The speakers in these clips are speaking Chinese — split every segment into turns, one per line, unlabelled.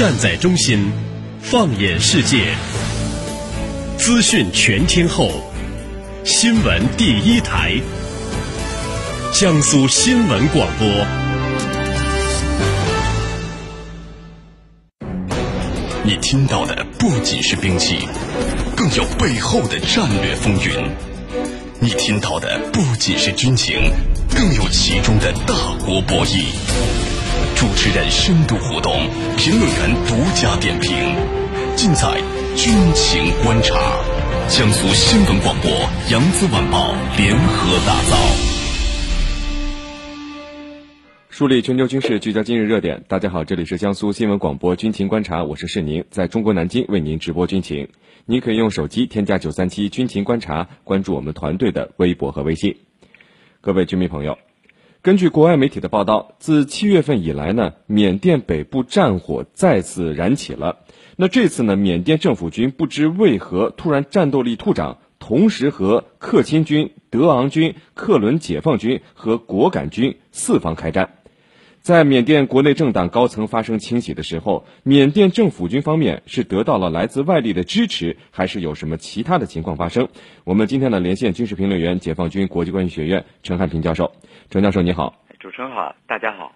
站在中心，放眼世界，资讯全天候，新闻第一台，江苏新闻广播。你听到的不仅是兵器，更有背后的战略风云；你听到的不仅是军情，更有其中的大国博弈。主持人深度互动，评论员独家点评，尽在军情观察。江苏新闻广播、扬子晚报联合打造，
树立全球军事，聚焦今日热点。大家好，这里是江苏新闻广播军情观察，我是世宁，在中国南京为您直播军情。您可以用手机添加九三七军情观察，关注我们团队的微博和微信。各位军迷朋友。根据国外媒体的报道，自七月份以来呢，缅甸北部战火再次燃起了。那这次呢，缅甸政府军不知为何突然战斗力突涨，同时和克钦军、德昂军、克伦解放军和果敢军四方开战。在缅甸国内政党高层发生清洗的时候，缅甸政府军方面是得到了来自外力的支持，还是有什么其他的情况发生？我们今天呢，连线军事评论员、解放军国际关系学院陈汉平教授。陈教授你好，
主持人好，大家好。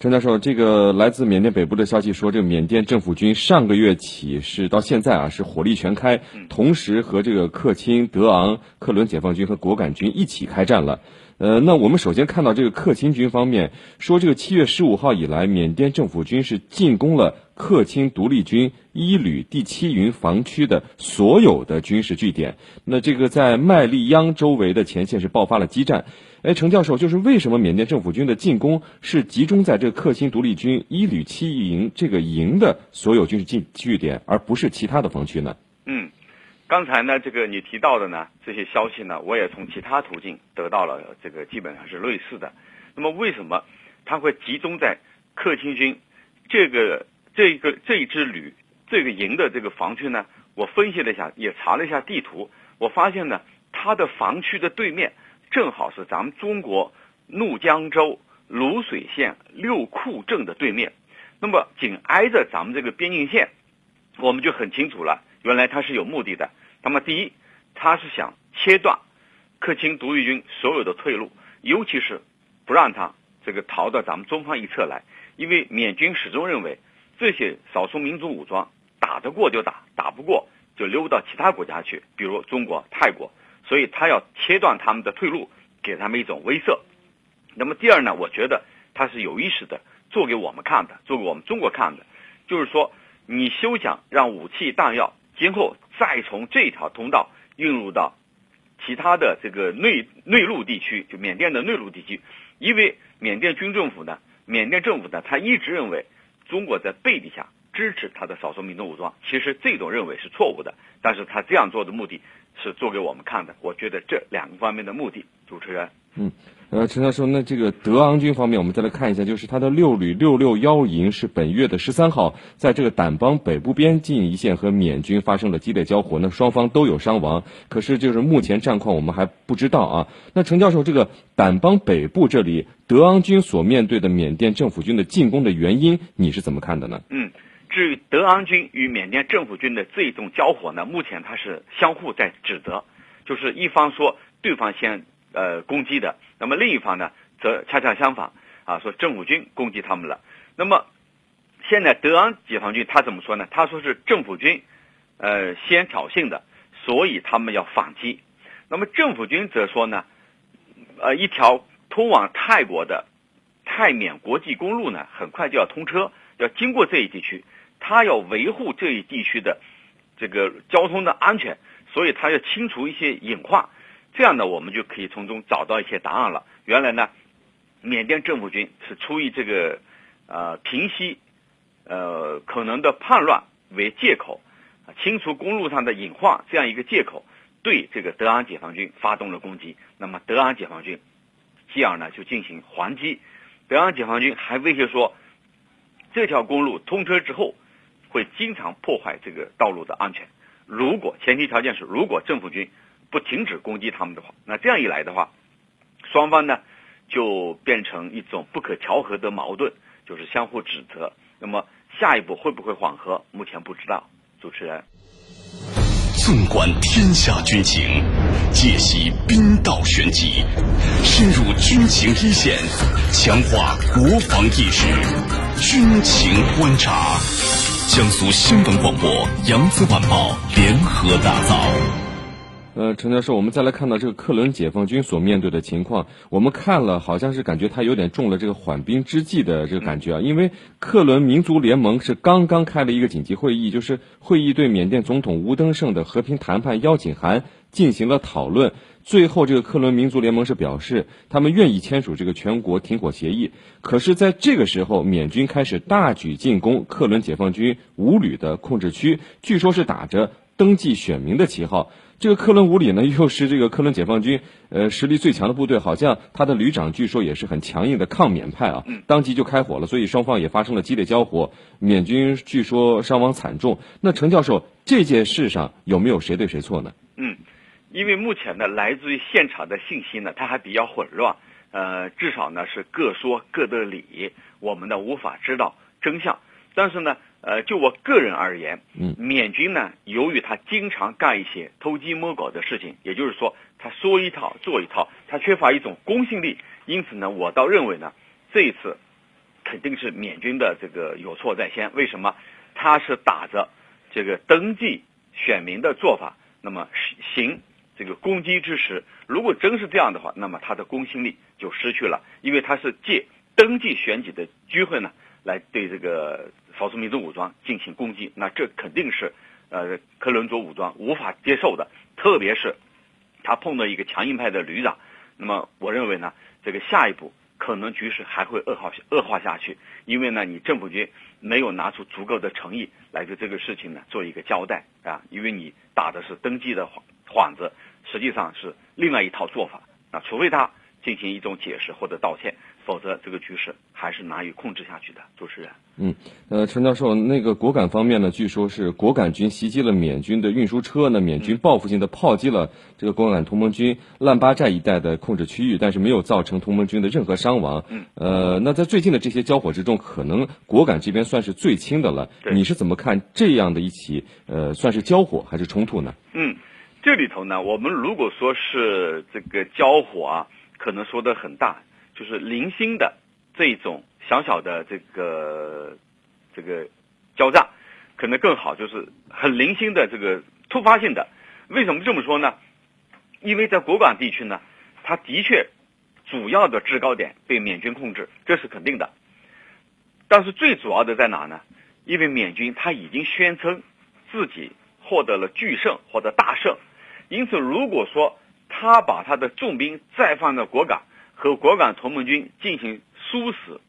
陈教授，这个来自缅甸北部的消息说，这个缅甸政府军上个月起是到现在啊，是火力全开，同时和这个克钦、德昂、克伦解放军和果敢军一起开战了。呃，那我们首先看到这个克钦军方面说，这个七月十五号以来，缅甸政府军是进攻了克钦独立军一旅第七营防区的所有的军事据点。那这个在麦利央周围的前线是爆发了激战。哎，程教授，就是为什么缅甸政府军的进攻是集中在这个克钦独立军一旅七营这个营的所有军事据据点，而不是其他的防区呢？
嗯。刚才呢，这个你提到的呢，这些消息呢，我也从其他途径得到了，这个基本上是类似的。那么为什么它会集中在克钦军这个这个这一支旅这个营的这个防区呢？我分析了一下，也查了一下地图，我发现呢，它的防区的对面正好是咱们中国怒江州泸水县六库镇的对面，那么紧挨着咱们这个边境线，我们就很清楚了。原来他是有目的的。那么，第一，他是想切断克钦独立军所有的退路，尤其是不让他这个逃到咱们中方一侧来。因为缅军始终认为这些少数民族武装打得过就打，打不过就溜到其他国家去，比如中国、泰国。所以他要切断他们的退路，给他们一种威慑。那么第二呢？我觉得他是有意识的做给我们看的，做给我们中国看的，就是说你休想让武器弹药。今后再从这条通道运入到其他的这个内内陆地区，就缅甸的内陆地区，因为缅甸军政府呢，缅甸政府呢，他一直认为中国在背地下支持他的少数民族武装，其实这种认为是错误的，但是他这样做的目的是做给我们看的。我觉得这两个方面的目的，主持人，
嗯。呃，陈教授，那这个德昂军方面，我们再来看一下，就是他的六旅六六幺营是本月的十三号，在这个掸邦北部边境一线和缅军发生了激烈交火，那双方都有伤亡，可是就是目前战况我们还不知道啊。那陈教授，这个掸邦北部这里德昂军所面对的缅甸政府军的进攻的原因，你是怎么看的呢？
嗯，至于德昂军与缅甸政府军的这一种交火呢，目前它是相互在指责，就是一方说对方先。呃，攻击的，那么另一方呢，则恰恰相反，啊，说政府军攻击他们了。那么，现在德昂解放军他怎么说呢？他说是政府军，呃，先挑衅的，所以他们要反击。那么政府军则说呢，呃，一条通往泰国的泰缅国际公路呢，很快就要通车，要经过这一地区，他要维护这一地区的这个交通的安全，所以他要清除一些隐患。这样呢，我们就可以从中找到一些答案了。原来呢，缅甸政府军是出于这个呃平息呃可能的叛乱为借口，清除公路上的隐患这样一个借口，对这个德昂解放军发动了攻击。那么德昂解放军继而呢就进行还击。德昂解放军还威胁说，这条公路通车之后会经常破坏这个道路的安全。如果前提条件是，如果政府军不停止攻击他们的话，那这样一来的话，双方呢就变成一种不可调和的矛盾，就是相互指责。那么下一步会不会缓和？目前不知道。主持人，
纵观天下军情，解析兵道玄机，深入军情一线，强化国防意识，军情观察。江苏新闻广播、扬子晚报联合打造。
呃，陈教授，我们再来看到这个克伦解放军所面对的情况，我们看了好像是感觉他有点中了这个缓兵之计的这个感觉啊，因为克伦民族联盟是刚刚开了一个紧急会议，就是会议对缅甸总统吴登盛的和平谈判邀请函进行了讨论，最后这个克伦民族联盟是表示他们愿意签署这个全国停火协议，可是在这个时候，缅军开始大举进攻克伦解放军五旅的控制区，据说是打着登记选民的旗号。这个克伦五旅呢，又是这个克伦解放军呃实力最强的部队，好像他的旅长据说也是很强硬的抗缅派啊，当即就开火了，所以双方也发生了激烈交火，缅军据说伤亡惨重。那陈教授，这件事上有没有谁对谁错呢？
嗯，因为目前呢，来自于现场的信息呢，它还比较混乱，呃，至少呢是各说各的理，我们呢无法知道真相。但是呢。呃，就我个人而言，嗯，缅军呢，由于他经常干一些偷鸡摸狗的事情，也就是说，他说一套做一套，他缺乏一种公信力，因此呢，我倒认为呢，这一次肯定是缅军的这个有错在先。为什么？他是打着这个登记选民的做法，那么行这个攻击之时，如果真是这样的话，那么他的公信力就失去了，因为他是借登记选举的机会呢，来对这个。少数民族武装进行攻击，那这肯定是，呃，克伦佐武装无法接受的。特别是，他碰到一个强硬派的旅长，那么我认为呢，这个下一步可能局势还会恶化恶化下去。因为呢，你政府军没有拿出足够的诚意来对这个事情呢做一个交代啊，因为你打的是登记的幌幌子，实际上是另外一套做法。那除非他进行一种解释或者道歉。否则，这个局势还是难以控制下去的。主持人，
嗯，呃，陈教授，那个果敢方面呢，据说是果敢军袭击了缅军的运输车，那缅军报复性的炮击了这个果敢同盟军烂巴寨一带的控制区域，但是没有造成同盟军的任何伤亡。
嗯，
呃，那在最近的这些交火之中，可能果敢这边算是最轻的了。你是怎么看这样的一起呃，算是交火还是冲突呢？
嗯，这里头呢，我们如果说是这个交火啊，可能说的很大。就是零星的这种小小的这个这个交战，可能更好，就是很零星的这个突发性的。为什么这么说呢？因为在果敢地区呢，它的确主要的制高点被缅军控制，这是肯定的。但是最主要的在哪呢？因为缅军他已经宣称自己获得了巨胜或者大胜，因此如果说他把他的重兵再放到果敢，和果敢同盟军进行殊死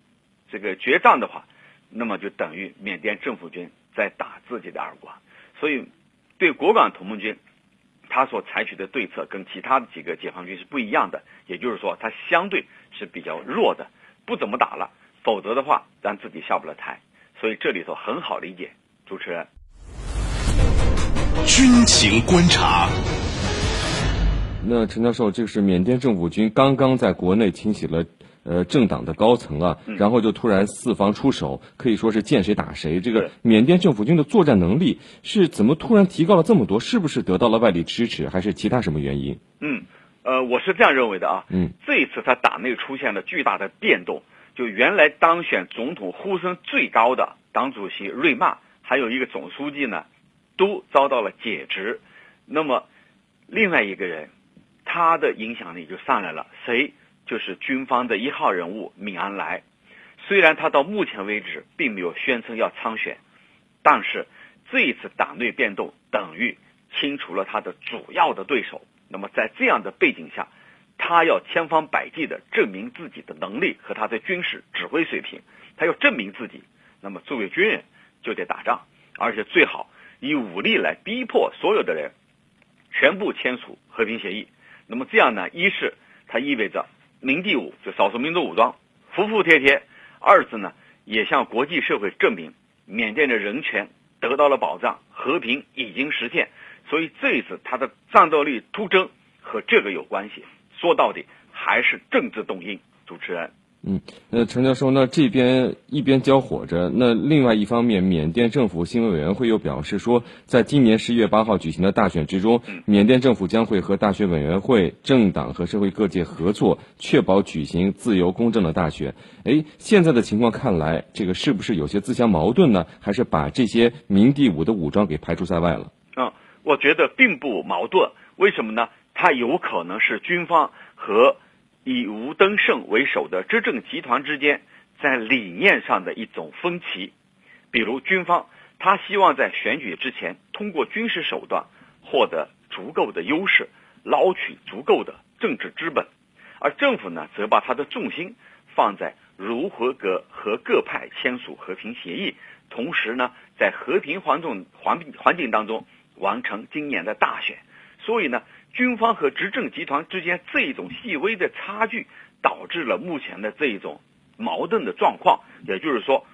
这个决战的话，那么就等于缅甸政府军在打自己的耳光。所以，对果敢同盟军，他所采取的对策跟其他的几个解放军是不一样的。也就是说，他相对是比较弱的，不怎么打了。否则的话，咱自己下不了台。所以这里头很好理解。主持人，
军情观察。
那陈教授，这个是缅甸政府军刚刚在国内清洗了呃政党的高层啊，然后就突然四方出手，可以说是见谁打谁。这个缅甸政府军的作战能力是怎么突然提高了这么多？是不是得到了外力支持，还是其他什么原因？
嗯，呃，我是这样认为的啊。
嗯，
这一次他党内出现了巨大的变动，就原来当选总统呼声最高的党主席瑞曼，还有一个总书记呢，都遭到了解职。那么另外一个人。他的影响力就上来了，谁就是军方的一号人物闵安来。虽然他到目前为止并没有宣称要参选，但是这一次党内变动等于清除了他的主要的对手。那么在这样的背景下，他要千方百计的证明自己的能力和他的军事指挥水平。他要证明自己，那么作为军人就得打仗，而且最好以武力来逼迫所有的人全部签署和平协议。那么这样呢，一是它意味着民地武就少数民族武装服服帖帖；二是呢，也向国际社会证明缅甸的人权得到了保障，和平已经实现。所以这一次它的战斗力突增和这个有关系。说到底还是政治动因。主持人。
嗯，那，陈教授，那这边一边交火着，那另外一方面，缅甸政府新闻委员会又表示说，在今年十一月八号举行的大选之中，缅甸政府将会和大学委员会、政党和社会各界合作，确保举行自由公正的大选。哎，现在的情况看来，这个是不是有些自相矛盾呢？还是把这些民地武的武装给排除在外了？
嗯，我觉得并不矛盾。为什么呢？它有可能是军方和。以吴登盛为首的执政集团之间在理念上的一种分歧，比如军方他希望在选举之前通过军事手段获得足够的优势，捞取足够的政治资本，而政府呢则把他的重心放在如何和和各派签署和平协议，同时呢在和平环境环环境当中完成今年的大选，所以呢。军方和执政集团之间这一种细微的差距，导致了目前的这一种矛盾的状况。也就是说，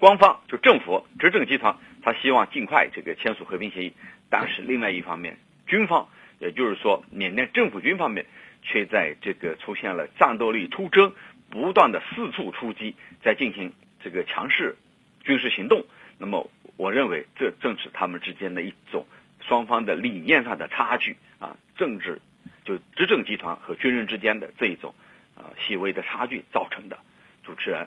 官方就政府执政集团，他希望尽快这个签署和平协议，但是另外一方面，军方也就是说缅甸政府军方面，却在这个出现了战斗力突增，不断的四处出击，在进行这个强势军事行动。那么，我认为这正是他们之间的一种。双方的理念上的差距啊，政治就执政集团和军人之间的这一种啊细微的差距造成的。主持人，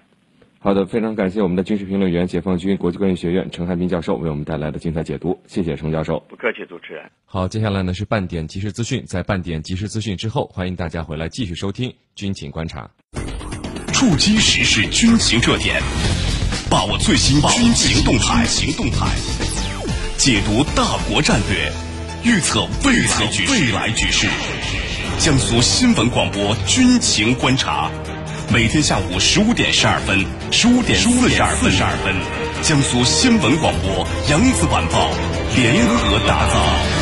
好的，非常感谢我们的军事评论员、解放军国际关系学院陈汉斌教授为我们带来的精彩解读，谢谢陈教授。
不客气，主持人。
好，接下来呢是半点即时资讯，在半点即时资讯之后，欢迎大家回来继续收听军情观察，
触击时事军情热点，把握最新军情动态。解读大国战略，预测未来局未来局势。江苏新闻广播军情观察，每天下午十五点十二分、十五点四十二分，江苏新闻广播、扬子晚报联合打造。